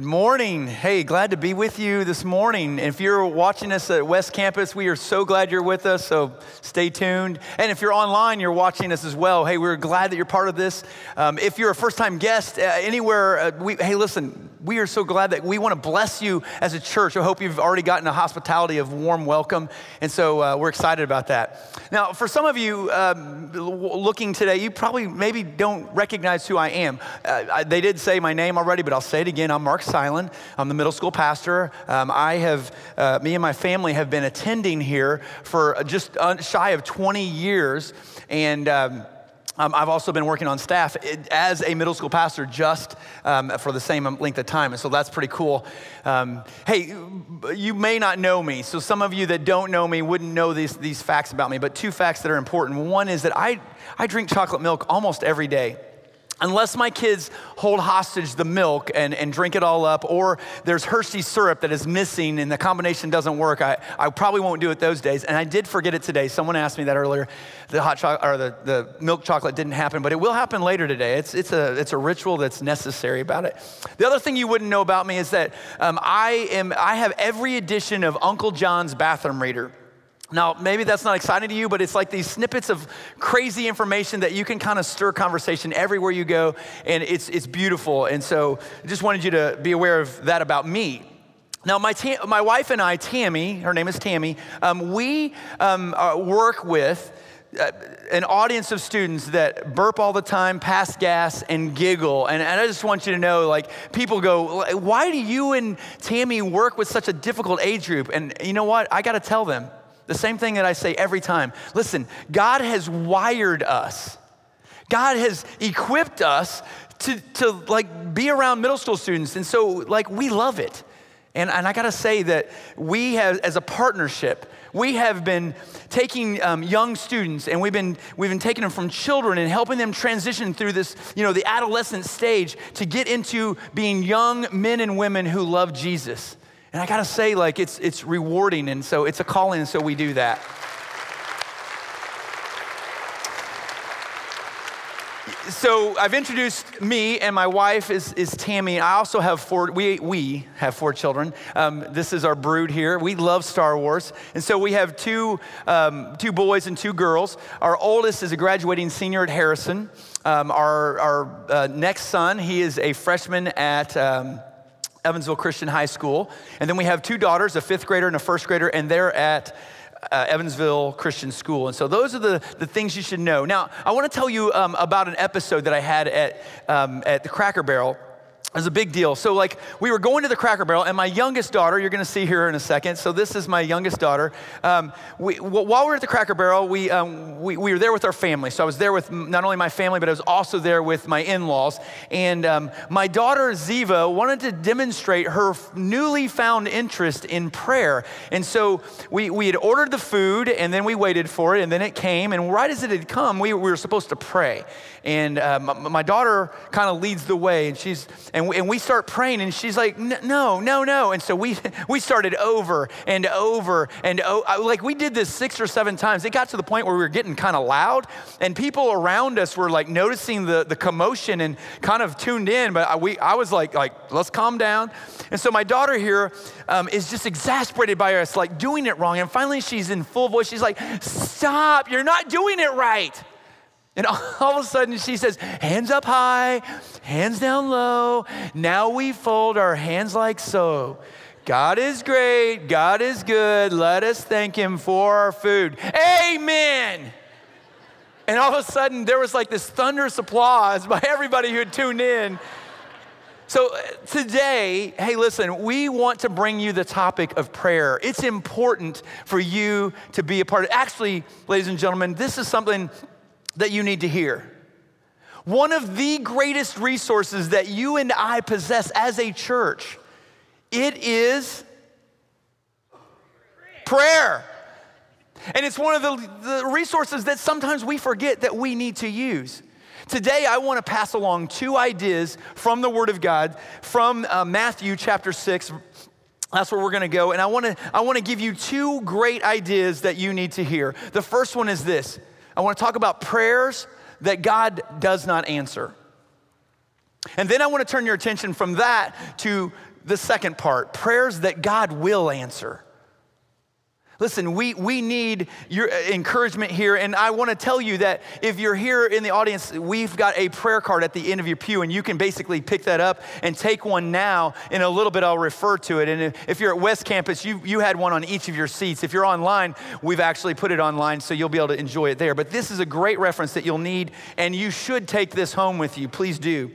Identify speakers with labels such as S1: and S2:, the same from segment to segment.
S1: Good morning. Hey, glad to be with you this morning. If you're watching us at West Campus, we are so glad you're with us, so stay tuned. And if you're online, you're watching us as well. Hey, we're glad that you're part of this. Um, if you're a first time guest uh, anywhere, uh, we, hey, listen, we are so glad that we want to bless you as a church. I hope you've already gotten a hospitality of warm welcome. And so uh, we're excited about that. Now, for some of you um, looking today, you probably maybe don't recognize who I am. Uh, they did say my name already, but I'll say it again. I'm Mark Silent. I'm the middle school pastor. Um, I have, uh, me and my family have been attending here for just shy of 20 years. And, um, um, I've also been working on staff as a middle school pastor just um, for the same length of time. And so that's pretty cool. Um, hey, you may not know me. So some of you that don't know me wouldn't know these, these facts about me. But two facts that are important. One is that I, I drink chocolate milk almost every day unless my kids hold hostage the milk and, and drink it all up, or there's Hershey syrup that is missing and the combination doesn't work, I, I probably won't do it those days. And I did forget it today. Someone asked me that earlier. The hot chocolate or the, the milk chocolate didn't happen, but it will happen later today. It's, it's, a, it's a ritual that's necessary about it. The other thing you wouldn't know about me is that um, I, am, I have every edition of Uncle John's bathroom reader. Now, maybe that's not exciting to you, but it's like these snippets of crazy information that you can kind of stir conversation everywhere you go, and it's, it's beautiful. And so I just wanted you to be aware of that about me. Now, my, ta- my wife and I, Tammy, her name is Tammy, um, we um, uh, work with uh, an audience of students that burp all the time, pass gas, and giggle. And, and, I just want you to know like, people go, why do you and Tammy work with such a difficult age group? And you know what? I got to tell them the same thing that I say every time. Listen, God has wired us. God has equipped us to, to like be around middle school students. And so like we love it. And, and I gotta say that we have, as a partnership, we have been taking um, young students and we've been, we've been taking them from children and helping them transition through this, you know, the adolescent stage to get into being young men and women who love Jesus. And I gotta say, like, it's, it's rewarding, and so it's a calling, and so we do that. so I've introduced me and my wife is, is Tammy. I also have four, we, we have four children. Um, this is our brood here. We love Star Wars. And so we have two, um, two boys and two girls. Our oldest is a graduating senior at Harrison. Um, our our uh, next son, he is a freshman at um, Evansville Christian High School. And then we have two daughters, a fifth grader and a first grader, and they're at uh, Evansville Christian School. And so those are the, the things you should know. Now, I want to tell you um, about an episode that I had at, um, at the Cracker Barrel it was a big deal. So, like, we were going to the Cracker Barrel, and my youngest daughter, you're going to see here in a second. So, this is my youngest daughter. Um, we, while we were at the Cracker Barrel, we, um, we, we, were there with our family. So, I was there with not only my family, but I was also there with my in laws. And um, my daughter, Ziva, wanted to demonstrate her newly found interest in prayer. And so, we, we had ordered the food, and then we waited for it, and then it came. And right as it had come, we, we were supposed to pray. And uh, my, my daughter kind of leads the way, and she's, and we, and we start praying, and she's like, no, no, no. And so we, we started over and over and. Like we did this six or seven times. It got to the point where we were getting kind of loud, and people around us were like noticing the, the commotion and kind of tuned in. But I, we, I was like, like, let's calm down. And so my daughter here um, is just exasperated by us, like doing it wrong. And finally, she's in full voice. She's like, stop, you're not doing it right. And all of a sudden she says, hands up high, hands down low. Now we fold our hands like so. God is great. God is good. Let us thank Him for our food. Amen. And all of a sudden, there was like this thunderous applause by everybody who had tuned in. So uh, today, hey, listen, we want to bring you the topic of prayer. It's important for you to be a part of. Actually, ladies and gentlemen, this is something that you need to hear. One of the greatest resources that you and I possess as a church, it is prayer. And it's one of the, the resources that sometimes we forget that we need to use. Today, I want to pass along two ideas from the Word of God from uh, Matthew chapter 6. That's where we're going to go. And I want to, I want to give you two great ideas that you need to hear. The first one is this I want to talk about prayers that God does not answer. And then I want to turn your attention from that to the second part prayers that God will answer. Listen, we, we need your uh, encouragement here. And I want to tell you that if you're here in the audience, we've got a prayer card at the end of your pew, and you can basically pick that up and take one now. In a little bit, I'll refer to it. And if you're at West Campus, you, you had one on each of your seats. If you're online, we've actually put it online, so you'll be able to enjoy it there. But this is a great reference that you'll need, and you should take this home with you. Please do.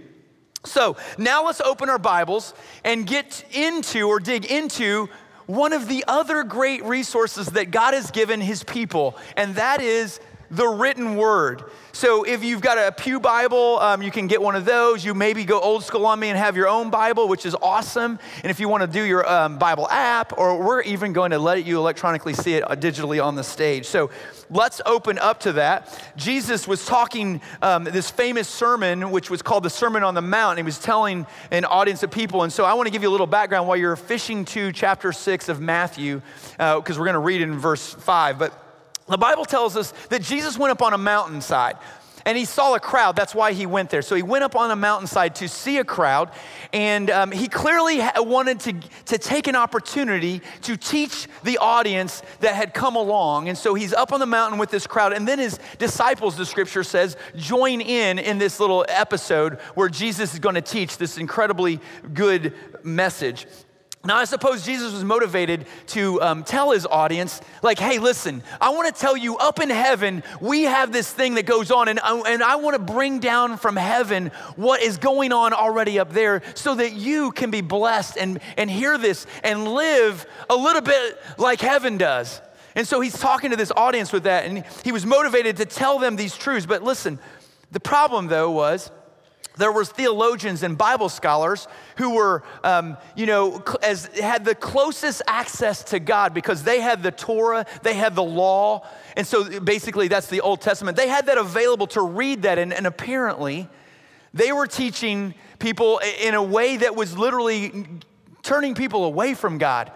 S1: So now let's open our Bibles and get into or dig into one of the other great resources that God has given his people, and that is the written word. So if you've got a Pew Bible, um, you can get one of those. You maybe go old school on me and have your own Bible, which is awesome. And if you want to do your um, Bible app, or we're even going to let you electronically see it uh, digitally on the stage. So let's open up to that. Jesus was talking um, this famous sermon, which was called the Sermon on the Mount. He was telling an audience of people. And so I want to give you a little background while you're fishing to chapter six of Matthew, because uh, we're going to read in verse five. But the Bible tells us that Jesus went up on a mountainside and he saw a crowd. That's why he went there. So he went up on a mountainside to see a crowd, and um, he clearly wanted to, to take an opportunity to teach the audience that had come along. And so he's up on the mountain with this crowd, and then his disciples, the scripture says, join in in this little episode where Jesus is going to teach this incredibly good message. Now, I suppose Jesus was motivated to um, tell his audience, like, hey, listen, I want to tell you up in heaven, we have this thing that goes on, and, I, and I want to bring down from heaven what is going on already up there so that you can be blessed and, and hear this and live a little bit like heaven does. And so he's talking to this audience with that, and he was motivated to tell them these truths. But listen, the problem, though, was there was theologians and bible scholars who were um, you know as had the closest access to god because they had the torah they had the law. And so basically that's the old testament. They had that available to read that and, and apparently they were teaching people in a way that was literally turning people away from god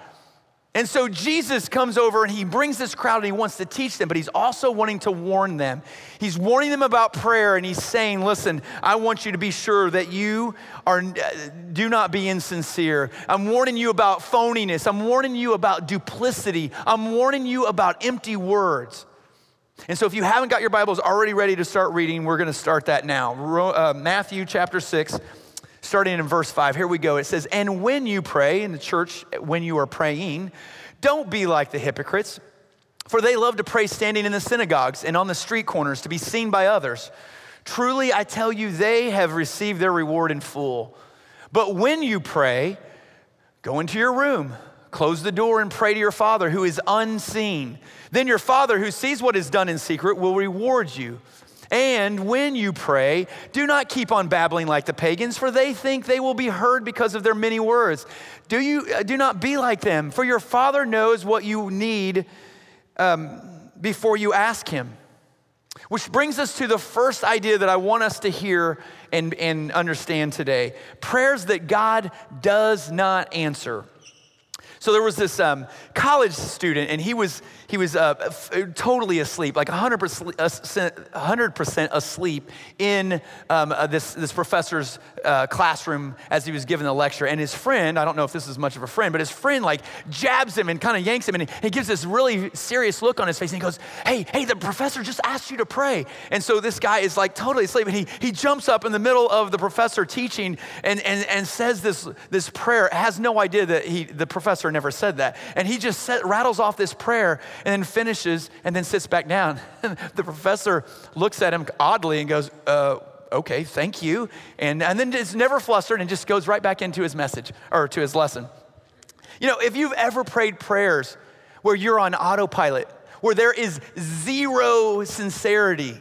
S1: and so Jesus comes over and he brings this crowd and he wants to teach them, but he's also wanting to warn them. He's warning them about prayer and he's saying, Listen, I want you to be sure that you are, do not be insincere. I'm warning you about phoniness. I'm warning you about duplicity. I'm warning you about empty words. And so if you haven't got your Bibles already ready to start reading, we're going to start that now. Uh, Matthew chapter 6 starting in verse 5. Here we go. It says, And when you pray in the church, when you are praying, don't be like the hypocrites, for they love to pray standing in the synagogues and on the street corners to be seen by others. Truly, I tell you, they have received their reward in full. But when you pray, go into your room, close the door, and pray to your Father who is unseen. Then your Father who sees what is done in secret will reward you. And when you pray, do not keep on babbling like the pagans, for they think they will be heard because of their many words. Do, you, uh, do not be like them, for your Father knows what you need um, before you ask Him. Which brings us to the first idea that I want us to hear and, and understand today prayers that God does not answer. So there was this um, college student, and he was he was uh, f- totally asleep, like 100%, 100% asleep in um, uh, this, this professor's uh, classroom as he was giving the lecture. And his friend, I don't know if this is much of a friend, but his friend like jabs him and kind of yanks him, and he gives this really serious look on his face, and he goes, Hey, hey, the professor just asked you to pray. And so this guy is like totally asleep, and he, he jumps up in the middle of the professor teaching and, and, and says this, this prayer, has no idea that he, the professor never said that. And he just set, rattles off this prayer and then finishes and then sits back down. the professor looks at him oddly and goes, uh, okay, thank you. And, and then is never flustered and just goes right back into his message or to his lesson. You know, if you've ever prayed prayers where you're on autopilot, where there is zero sincerity,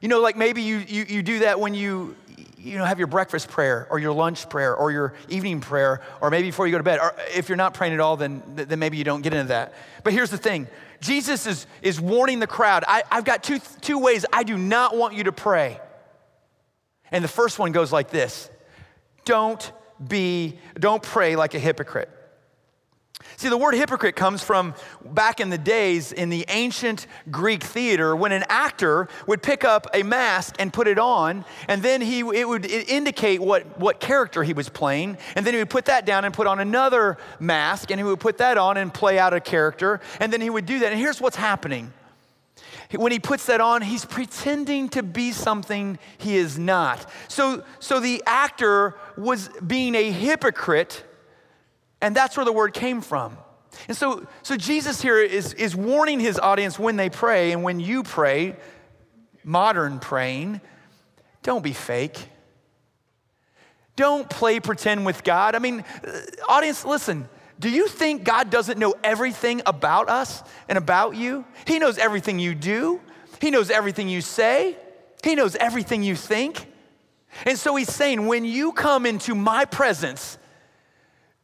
S1: you know, like maybe you, you, you do that when you, you know, have your breakfast prayer or your lunch prayer or your evening prayer or maybe before you go to bed. Or if you're not praying at all, then, then maybe you don't get into that. But here's the thing Jesus is, is warning the crowd I, I've got two, two ways I do not want you to pray. And the first one goes like this Don't be, don't pray like a hypocrite. See, the word hypocrite comes from back in the days in the ancient Greek theater when an actor would pick up a mask and put it on, and then he, it would indicate what, what character he was playing, and then he would put that down and put on another mask, and he would put that on and play out a character, and then he would do that. And here's what's happening. When he puts that on, he's pretending to be something he is not. So, so the actor was being a hypocrite and that's where the word came from. And so, so Jesus here is, is warning his audience when they pray and when you pray, modern praying, don't be fake. Don't play pretend with God. I mean, uh, audience, listen. Do you think God doesn't know everything about us and about you? He knows everything you do, He knows everything you say, He knows everything you think. And so He's saying, when you come into my presence,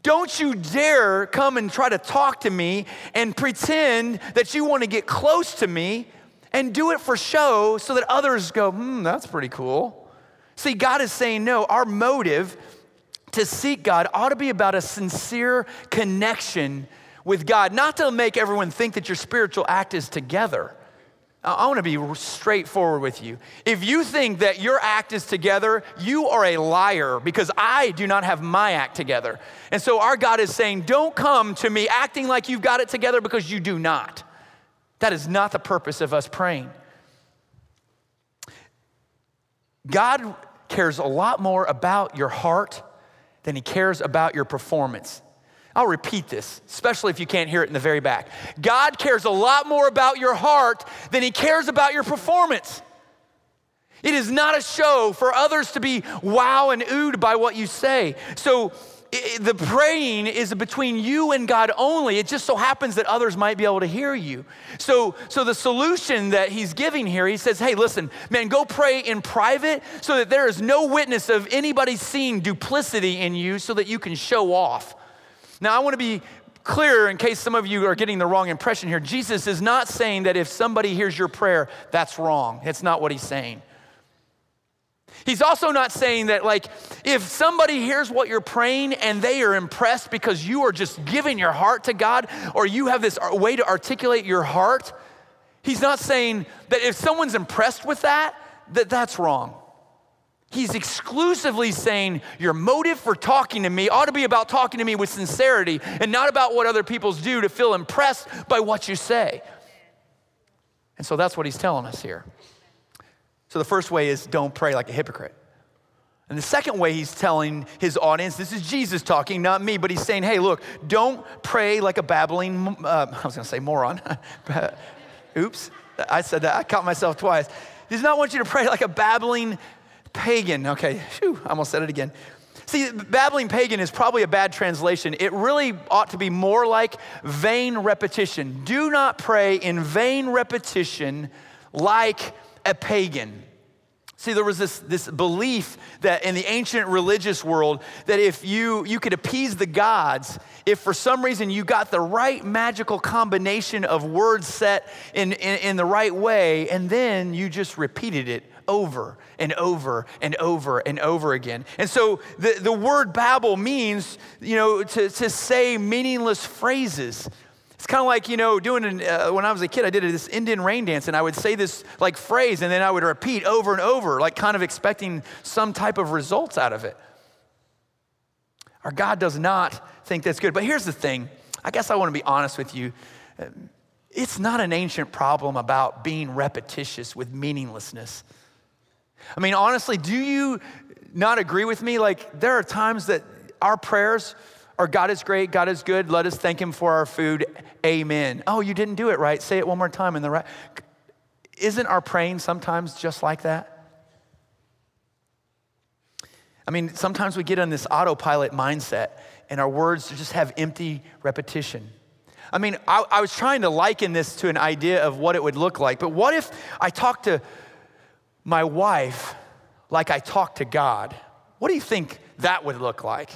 S1: don't you dare come and try to talk to me and pretend that you want to get close to me and do it for show so that others go, hmm, that's pretty cool. See, God is saying, no, our motive to seek God ought to be about a sincere connection with God, not to make everyone think that your spiritual act is together. I want to be straightforward with you. If you think that your act is together, you are a liar because I do not have my act together. And so our God is saying, don't come to me acting like you've got it together because you do not. That is not the purpose of us praying. God cares a lot more about your heart than he cares about your performance. I'll repeat this, especially if you can't hear it in the very back. God cares a lot more about your heart than he cares about your performance. It is not a show for others to be wow and oohed by what you say. So it, the praying is between you and God only. It just so happens that others might be able to hear you. So, so the solution that he's giving here, he says, hey, listen, man, go pray in private so that there is no witness of anybody seeing duplicity in you so that you can show off. Now, I want to be clear in case some of you are getting the wrong impression here. Jesus is not saying that if somebody hears your prayer, that's wrong. It's not what he's saying. He's also not saying that, like, if somebody hears what you're praying and they are impressed because you are just giving your heart to God or you have this way to articulate your heart, he's not saying that if someone's impressed with that, that that's wrong. He's exclusively saying your motive for talking to me ought to be about talking to me with sincerity and not about what other people's do to feel impressed by what you say. And so that's what he's telling us here. So the first way is don't pray like a hypocrite. And the second way he's telling his audience, this is Jesus talking, not me, but he's saying, hey, look, don't pray like a babbling, uh, I was gonna say moron. Oops, I said that, I caught myself twice. He does not want you to pray like a babbling pagan. Okay, whew, I almost said it again. See, babbling pagan is probably a bad translation. It really ought to be more like vain repetition. Do not pray in vain repetition like a pagan. See, there was this, this belief that in the ancient religious world that if you, you could appease the gods, if for some reason you got the right magical combination of words set in, in, in the right way, and then you just repeated it over and over and over and over again. And so the, the word babble means, you know, to, to say meaningless phrases. It's kind of like, you know, doing, an, uh, when I was a kid, I did this Indian rain dance and I would say this like phrase and then I would repeat over and over, like kind of expecting some type of results out of it. Our God does not think that's good. But here's the thing I guess I want to be honest with you. It's not an ancient problem about being repetitious with meaninglessness. I mean, honestly, do you not agree with me? Like, there are times that our prayers are God is great, God is good, let us thank Him for our food, amen. Oh, you didn't do it right. Say it one more time in the right. Isn't our praying sometimes just like that? I mean, sometimes we get on this autopilot mindset and our words just have empty repetition. I mean, I, I was trying to liken this to an idea of what it would look like, but what if I talked to my wife like I talk to God, what do you think that would look like?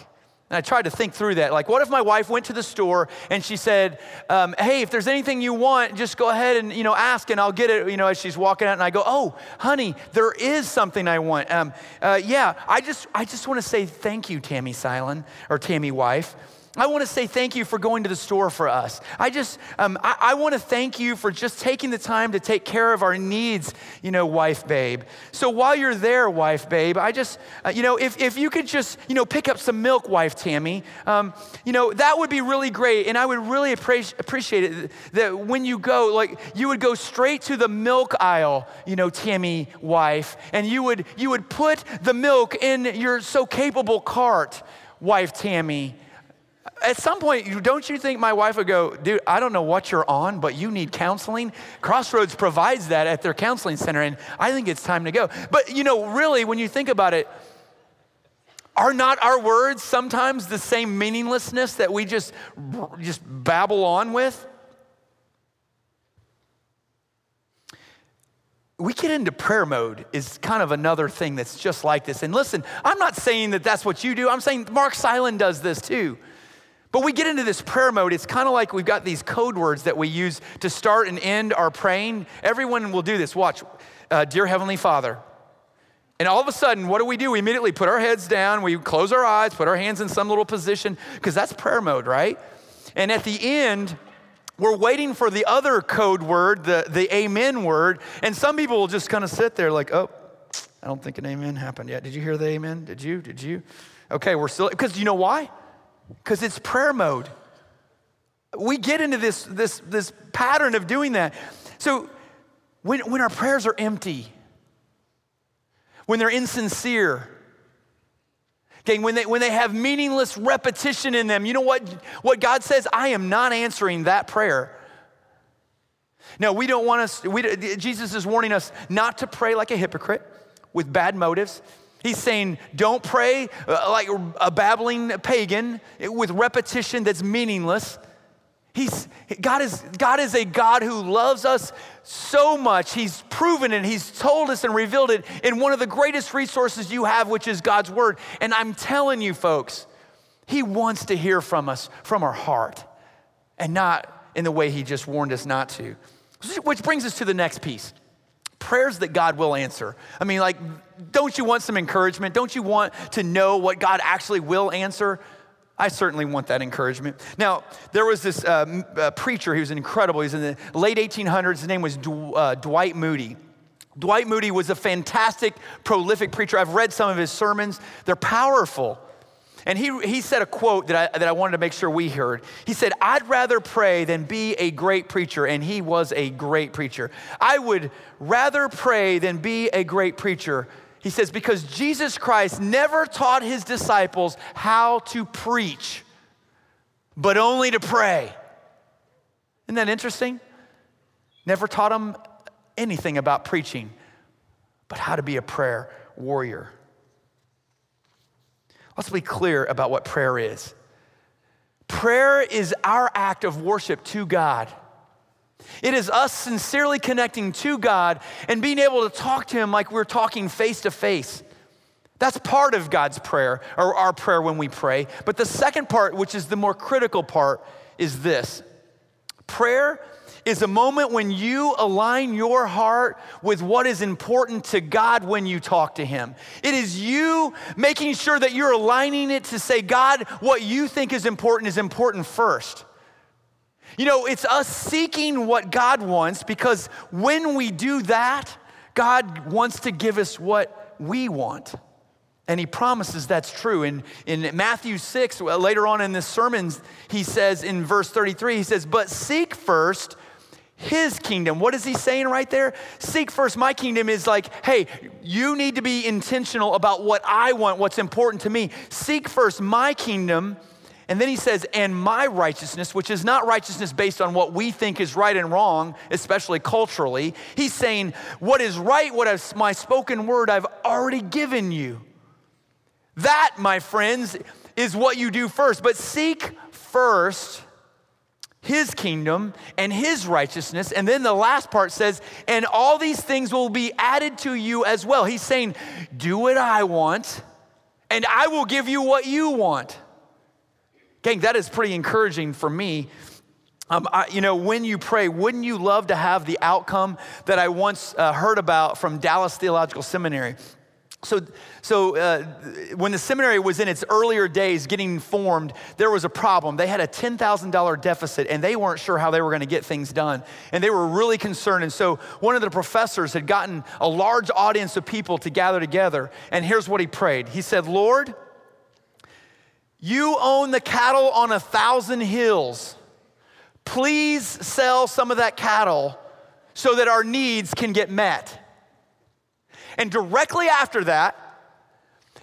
S1: And I tried to think through that. Like, what if my wife went to the store and she said, um, "Hey, if there's anything you want, just go ahead and you know ask, and I'll get it." You know, as she's walking out, and I go, "Oh, honey, there is something I want. Um, uh, yeah, I just I just want to say thank you, Tammy Silent or Tammy wife. I want to say thank you for going to the store for us. I just, um, I, I want to thank you for just taking the time to take care of our needs, you know, wife, babe. So while you're there, wife, babe, I just, uh, you know, if, if you could just, you know, pick up some milk, wife, Tammy, um, you know, that would be really great. And I would really appreciate, appreciate it that when you go, like, you would go straight to the milk aisle, you know, Tammy, wife, and you would, you would put the milk in your so capable cart, wife, Tammy at some point, don't you think my wife would go, dude, I don't know what you're on, but you need counseling? Crossroads provides that at their counseling center, and I think it's time to go. But you know, really, when you think about it, are not our words sometimes the same meaninglessness that we just, just babble on with? we get into prayer mode is kind of another thing that's just like this. And listen, I'm not saying that that's what you do. I'm saying Mark Silent does this too. But we get into this prayer mode. It's kind of like we've got these code words that we use to start and end our praying. Everyone will do this. Watch, uh, Dear Heavenly Father. And all of a sudden, what do we do? We immediately put our heads down, we close our eyes, put our hands in some little position, because that's prayer mode, right? And at the end, we're waiting for the other code word, the, the amen word. And some people will just kind of sit there like, oh, I don't think an amen happened yet. Did you hear the amen? Did you? Did you? Okay, we're still, because you know why? Because it's prayer mode. We get into this, this, this pattern of doing that. So when, when our prayers are empty, when they're insincere, okay, when they, when they have meaningless repetition in them, you know what, what God says? I am not answering that prayer. No, we don't want us, we, Jesus is warning us not to pray like a hypocrite with bad motives. He's saying, don't pray uh, like a babbling pagan with repetition that's meaningless. He's, God, is, God is a God who loves us so much. He's proven it, He's told us and revealed it in one of the greatest resources you have, which is God's Word. And I'm telling you, folks, He wants to hear from us from our heart and not in the way He just warned us not to. Which brings us to the next piece prayers that God will answer. I mean, like, don't you want some encouragement? Don't you want to know what God actually will answer? I certainly want that encouragement. Now, there was this uh, uh, preacher, he was incredible. He was in the late 1800s. His name was uh, Dwight Moody. Dwight Moody was a fantastic, prolific preacher. I've read some of his sermons, they're powerful. And he, he said a quote that I, that I wanted to make sure we heard. He said, I'd rather pray than be a great preacher. And he was a great preacher. I would rather pray than be a great preacher. He says, because Jesus Christ never taught his disciples how to preach, but only to pray. Isn't that interesting? Never taught them anything about preaching, but how to be a prayer warrior. Let's be clear about what prayer is. Prayer is our act of worship to God. It is us sincerely connecting to God and being able to talk to Him like we're talking face to face. That's part of God's prayer, or our prayer when we pray. But the second part, which is the more critical part, is this prayer is a moment when you align your heart with what is important to God when you talk to Him. It is you making sure that you're aligning it to say, God, what you think is important is important first. You know, it's us seeking what God wants because when we do that, God wants to give us what we want. And he promises that's true. In, in Matthew 6, later on in this sermon, he says in verse 33, he says, But seek first his kingdom. What is he saying right there? Seek first my kingdom is like, hey, you need to be intentional about what I want, what's important to me. Seek first my kingdom. And then he says, and my righteousness, which is not righteousness based on what we think is right and wrong, especially culturally. He's saying, what is right, what is my spoken word I've already given you. That, my friends, is what you do first. But seek first his kingdom and his righteousness. And then the last part says, and all these things will be added to you as well. He's saying, do what I want, and I will give you what you want. Gang, that is pretty encouraging for me. Um, I, you know, when you pray, wouldn't you love to have the outcome that I once uh, heard about from Dallas Theological Seminary? So, so uh, when the seminary was in its earlier days getting formed, there was a problem. They had a $10,000 deficit and they weren't sure how they were going to get things done. And they were really concerned. And so one of the professors had gotten a large audience of people to gather together. And here's what he prayed He said, Lord, you own the cattle on a thousand hills. Please sell some of that cattle so that our needs can get met. And directly after that,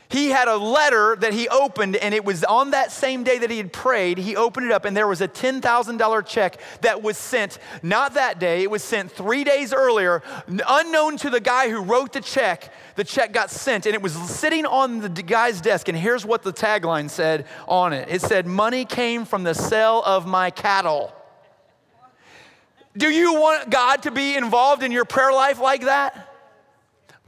S1: he had a letter that he opened, and it was on that same day that he had prayed. He opened it up, and there was a $10,000 check that was sent, not that day, it was sent three days earlier, unknown to the guy who wrote the check. The check got sent, and it was sitting on the guy's desk. And here's what the tagline said on it it said, Money came from the sale of my cattle. Do you want God to be involved in your prayer life like that?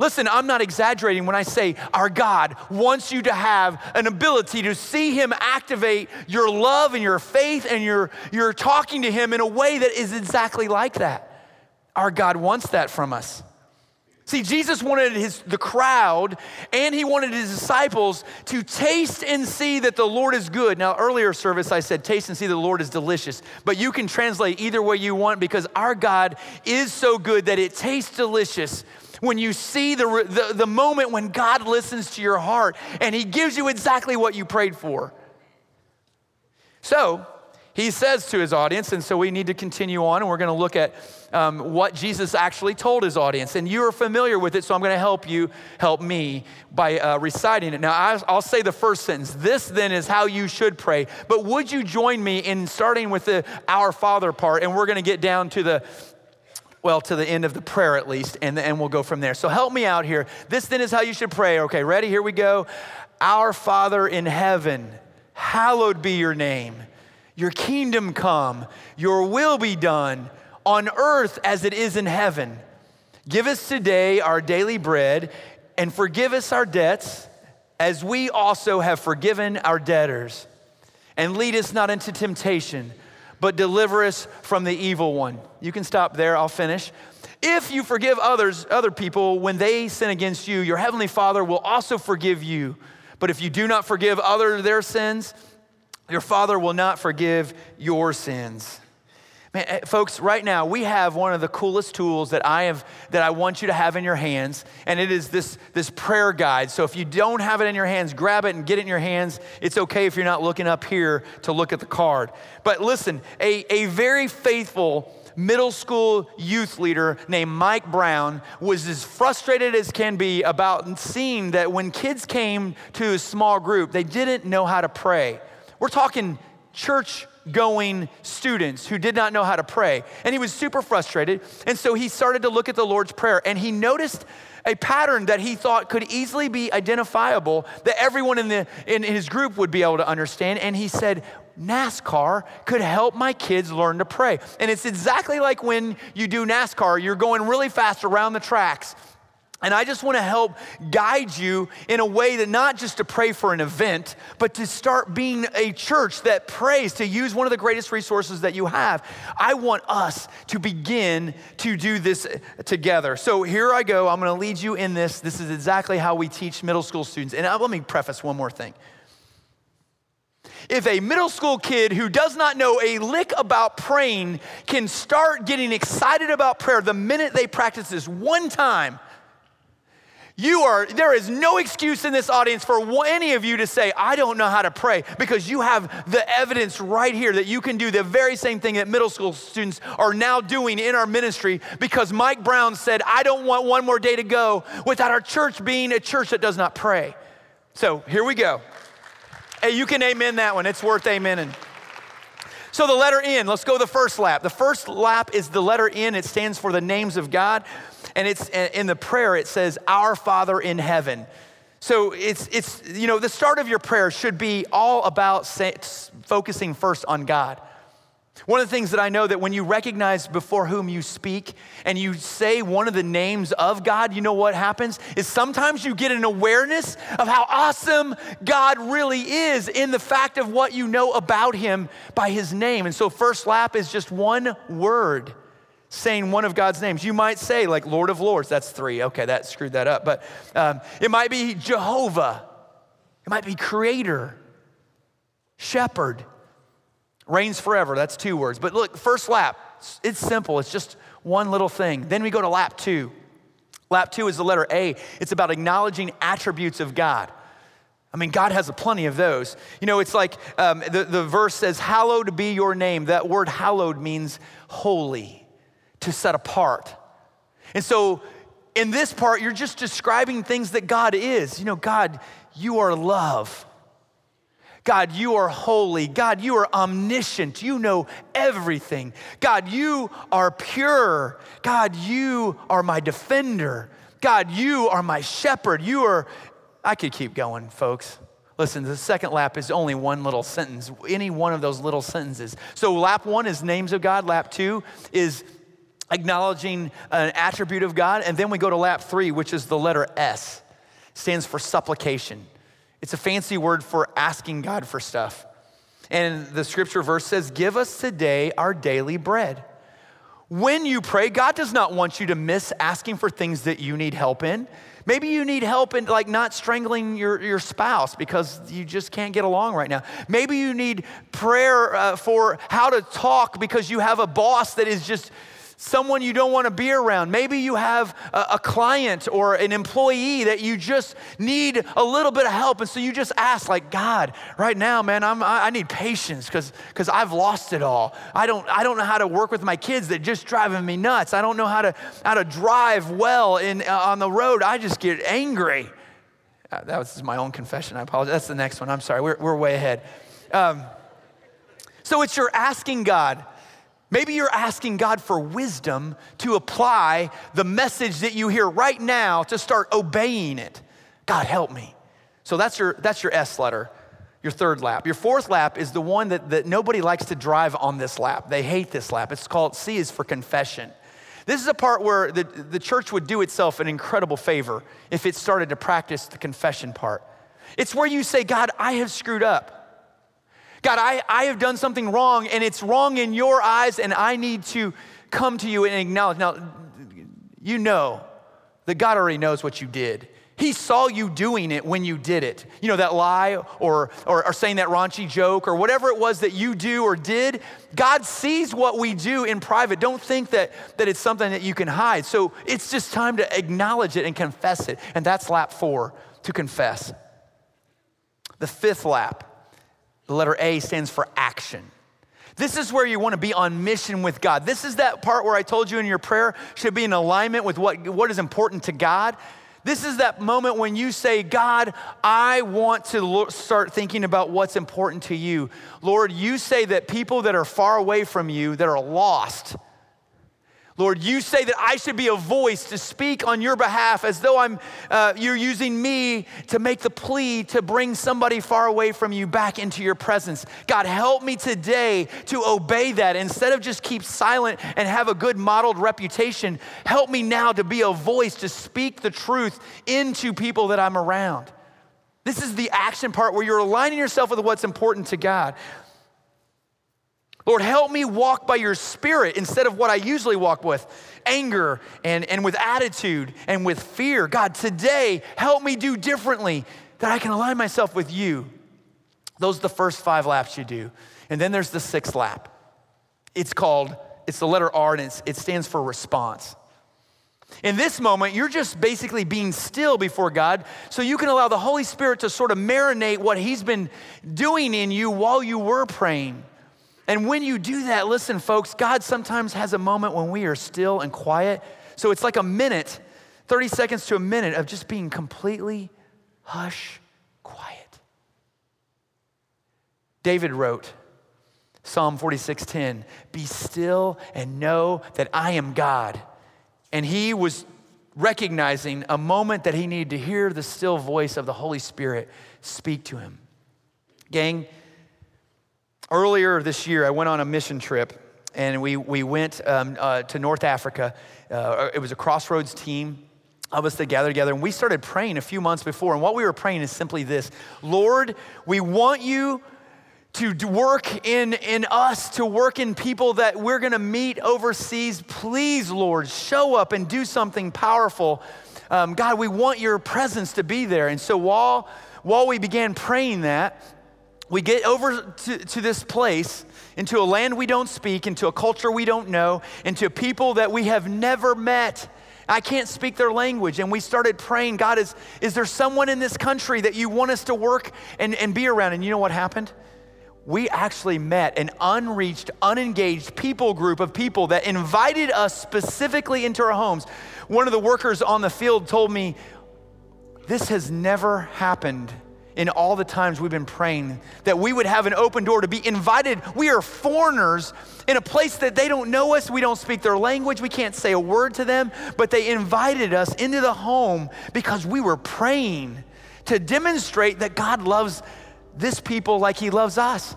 S1: Listen, I'm not exaggerating when I say our God wants you to have an ability to see Him activate your love and your faith, and you're, you're talking to Him in a way that is exactly like that. Our God wants that from us. See, Jesus wanted his, the crowd and he wanted his disciples to taste and see that the Lord is good. Now, earlier service, I said, taste and see the Lord is delicious. But you can translate either way you want because our God is so good that it tastes delicious when you see the, the, the moment when God listens to your heart and He gives you exactly what you prayed for. So, he says to his audience, and so we need to continue on, and we're going to look at um, what Jesus actually told his audience. And you are familiar with it, so I'm going to help you, help me by uh, reciting it. Now, I'll say the first sentence. This then is how you should pray. But would you join me in starting with the Our Father part, and we're going to get down to the well, to the end of the prayer at least, and, and we'll go from there. So help me out here. This then is how you should pray. Okay, ready? Here we go. Our Father in heaven, hallowed be your name. Your kingdom come, your will be done on earth as it is in heaven. Give us today our daily bread and forgive us our debts as we also have forgiven our debtors. And lead us not into temptation but deliver us from the evil one. You can stop there, I'll finish. If you forgive others, other people, when they sin against you, your heavenly Father will also forgive you. But if you do not forgive other their sins, your Father will not forgive your sins. Man, eh, folks, right now we have one of the coolest tools that I have that I want you to have in your hands, and it is this, this prayer guide. So if you don't have it in your hands, grab it and get it in your hands. It's okay if you're not looking up here to look at the card. But listen, a, a very faithful middle school youth leader named Mike Brown was as frustrated as can be about seeing that when kids came to a small group, they didn't know how to pray. We're talking church going students who did not know how to pray. And he was super frustrated. And so he started to look at the Lord's Prayer and he noticed a pattern that he thought could easily be identifiable that everyone in, the, in his group would be able to understand. And he said, NASCAR could help my kids learn to pray. And it's exactly like when you do NASCAR, you're going really fast around the tracks and I just want to help guide you in a way that not just to pray for an event, but to start being a church that prays, to use one of the greatest resources that you have. I want us to begin to do this together. So here I go. I'm going to lead you in this. This is exactly how we teach middle school students. And uh, let me preface one more thing. If a middle school kid who does not know a lick about praying can start getting excited about prayer the minute they practice this one time, you are, there is no excuse in this audience for any of you to say, I don't know how to pray, because you have the evidence right here that you can do the very same thing that middle school students are now doing in our ministry because Mike Brown said, I don't want one more day to go without our church being a church that does not pray. So here we go. Hey, you can amen that one. It's worth amening. So the letter N, let's go the first lap. The first lap is the letter N. It stands for the names of God. And it's uh, in the prayer, it says, Our Father in heaven. So it's, it's, you know, the start of your prayer should be all about focusing first on God. One of the things that I know that when you recognize before whom you speak and you say one of the names of God, you know what happens? Is sometimes you get an awareness of how awesome God really is in the fact of what you know about Him by His name. And so, first lap is just one word saying one of God's names. You might say, like, Lord of Lords, that's three. Okay, that screwed that up. But um, it might be Jehovah, it might be Creator, Shepherd, reigns forever. That's two words. But look, first lap, it's simple, it's just one little thing. Then we go to lap two. Lap two is the letter A, it's about acknowledging attributes of God. I mean, God has a plenty of those. You know, it's like um, the, the verse says, Hallowed be your name. That word hallowed means holy to set apart. And so in this part, you're just describing things that God is. You know, God, you are love. God, you are holy. God, you are omniscient. You know everything. God, you are pure. God, you are my defender. God, you are my shepherd. You are, I could keep going, folks. Listen, the second lap is only one little sentence, any one of those little sentences. So, lap one is names of God, lap two is acknowledging an attribute of God. And then we go to lap three, which is the letter S, stands for supplication. It's a fancy word for asking God for stuff. And the scripture verse says, Give us today our daily bread. When you pray, God does not want you to miss asking for things that you need help in. Maybe you need help in like not strangling your, your spouse because you just can't get along right now. Maybe you need prayer uh, for how to talk because you have a boss that is just someone you don't want to be around. Maybe you have a, a, client or an employee that you just need a little bit of help. And so you just ask, like, God, right now, man, I'm, I need patience because I've lost it all. I don't, I don't know how to work with my kids that just driving me nuts. I don't know how to, how to drive well in, uh, on the road. I just get angry. Uh, that was my own confession. I apologize. That's the next one. I'm sorry. We're, we're way ahead. Um, so it's your asking God Maybe you're asking God for wisdom to apply the message that you hear right now to start obeying it. God, help me. So that's your, that's your S letter, your third lap. Your fourth lap is the one that, that nobody likes to drive on this lap. They hate this lap. It's called C is for confession. This is a part where the, the church would do itself an incredible favor if it started to practice the confession part. It's where you say, God, I have screwed up. God, I, I have done something wrong and it's wrong in your eyes, and I need to come to you and acknowledge. Now, you know that God already knows what you did. He saw you doing it when you did it. You know, that lie or, or, or, saying that raunchy joke or whatever it was that you do or did. God sees what we do in private. Don't think that, that it's something that you can hide. So it's just time to acknowledge it and confess it. And that's lap four to confess. The fifth lap the letter A stands for action. This is where you want to be on mission with God. This is that part where I told you in your prayer should be in alignment with what, what is important to God. This is that moment when you say, God, I want to start thinking about what's important to you. Lord, you say that people that are far away from you, that are lost, Lord, you say that I should be a voice to speak on your behalf as though I'm, uh, you're using me to make the plea to bring somebody far away from you back into your presence. God, help me today to obey that. Instead of just keep silent and have a good modeled reputation, help me now to be a voice to speak the truth into people that I'm around. This is the action part where you're aligning yourself with what's important to God. Lord, help me walk by your spirit instead of what I usually walk with anger and, and with attitude and with fear. God, today, help me do differently that I can align myself with you. Those are the first five laps you do. And then there's the sixth lap. It's called, it's the letter R and it stands for response. In this moment, you're just basically being still before God so you can allow the Holy Spirit to sort of marinate what He's been doing in you while you were praying. And when you do that, listen, folks, God sometimes has a moment when we are still and quiet. So it's like a minute, 30 seconds to a minute of just being completely hush, quiet. David wrote, Psalm 46:10, "Be still and know that I am God." And he was recognizing a moment that he needed to hear the still voice of the Holy Spirit speak to him. Gang, earlier this year, I went on a mission trip and we, we went um, uh, to North Africa. Uh, it was a Crossroads team of us that gathered together, and we started praying a few months before. And what we were praying is simply this Lord, we want you to work in, in us, to work in people that we're gonna meet overseas. Please, Lord, show up and do something powerful. Um, God, we want your presence to be there. And so while, while we began praying that, we get over to, to this place, into a land we don't speak, into a culture we don't know, into people that we have never met. I can't speak their language. And we started praying, God, is, is there someone in this country that you want us to work and, and be around? And you know what happened? we actually met an unreached, unengaged people group of people that invited us specifically into our homes. One of the workers on the field told me, This has never happened in all the times we've been praying that we would have an open door to be invited. We are foreigners in a place that they don't know us. We don't speak their language. We can't say a word to them, but they invited us into the home because we were praying to demonstrate that God loves this people like he loves us.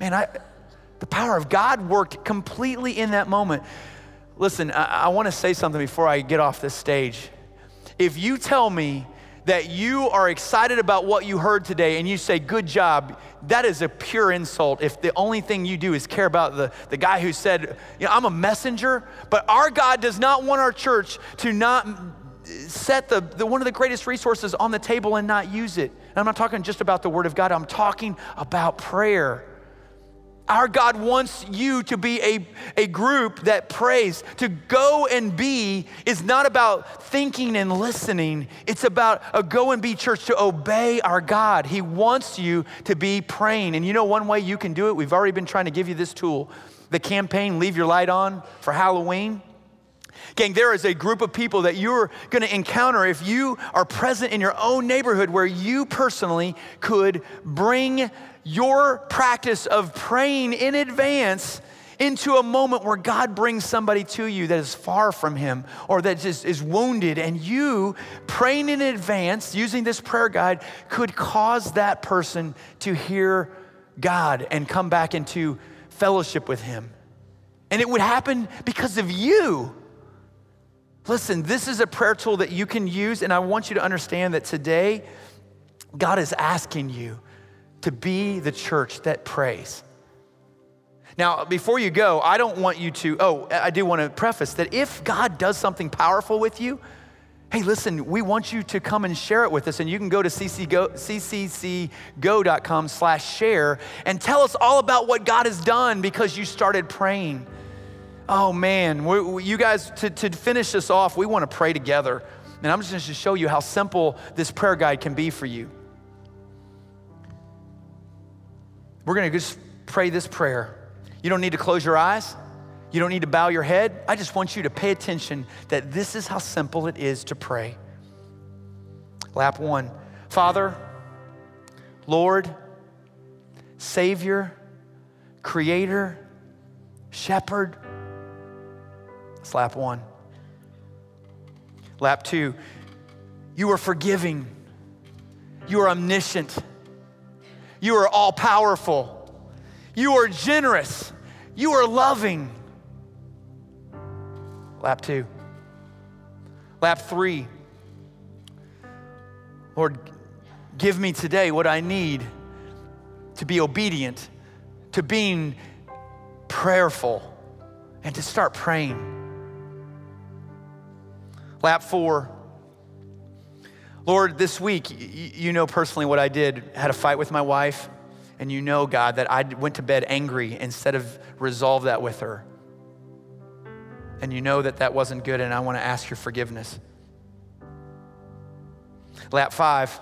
S1: Man, I, the power of God worked completely in that moment. Listen, I, I want to say something before I get off this stage. If you tell me that you are excited about what you heard today and you say, Good job, that is a pure insult if the only thing you do is care about the, the guy who said, you know, I'm a messenger. But our God does not want our church to not set the, the, one of the greatest resources on the table and not use it. And I'm not talking just about the Word of God, I'm talking about prayer. Our God wants you to be a, a group that prays. To go and be is not about thinking and listening, it's about a go and be church to obey our God. He wants you to be praying. And you know one way you can do it? We've already been trying to give you this tool the campaign Leave Your Light On for Halloween. Gang, there is a group of people that you're going to encounter if you are present in your own neighborhood where you personally could bring your practice of praying in advance into a moment where God brings somebody to you that is far from Him or that just is wounded, and you praying in advance using this prayer guide could cause that person to hear God and come back into fellowship with Him. And it would happen because of you. Listen, this is a prayer tool that you can use, and I want you to understand that today, God is asking you to be the church that prays. Now, before you go, I don't want you to, oh, I do want to preface that if God does something powerful with you, hey, listen, we want you to come and share it with us. And you can go to cccgo, cccgo.com slash share and tell us all about what God has done because you started praying. Oh man, we, you guys, to, to finish this off, we want to pray together. And I'm just going to show you how simple this prayer guide can be for you. We're going to just pray this prayer. You don't need to close your eyes. You don't need to bow your head. I just want you to pay attention that this is how simple it is to pray. Lap one Father, Lord, Savior, Creator, Shepherd, That's lap one. Lap two, you are forgiving. You are omniscient. You are all powerful. You are generous. You are loving. Lap two. Lap three. Lord, give me today what I need to be obedient, to being prayerful, and to start praying. Lap four. Lord, this week, you know personally what I did. Had a fight with my wife, and you know, God, that I went to bed angry instead of resolve that with her. And you know that that wasn't good, and I want to ask your forgiveness. Lap five.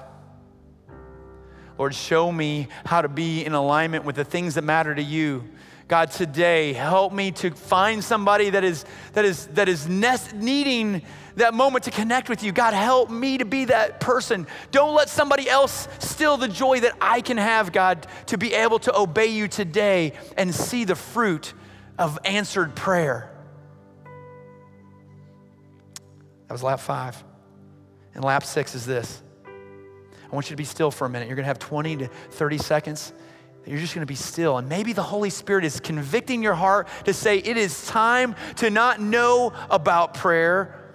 S1: Lord, show me how to be in alignment with the things that matter to you. God, today, help me to find somebody that is, that is, that is needing that moment to connect with you. God, help me to be that person. Don't let somebody else steal the joy that I can have, God, to be able to obey you today and see the fruit of answered prayer. That was lap five. And lap six is this. I want you to be still for a minute. You're going to have 20 to 30 seconds. You're just going to be still. And maybe the Holy Spirit is convicting your heart to say, it is time to not know about prayer,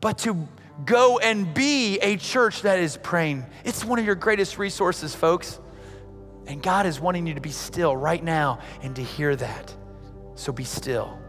S1: but to go and be a church that is praying. It's one of your greatest resources, folks. And God is wanting you to be still right now and to hear that. So be still.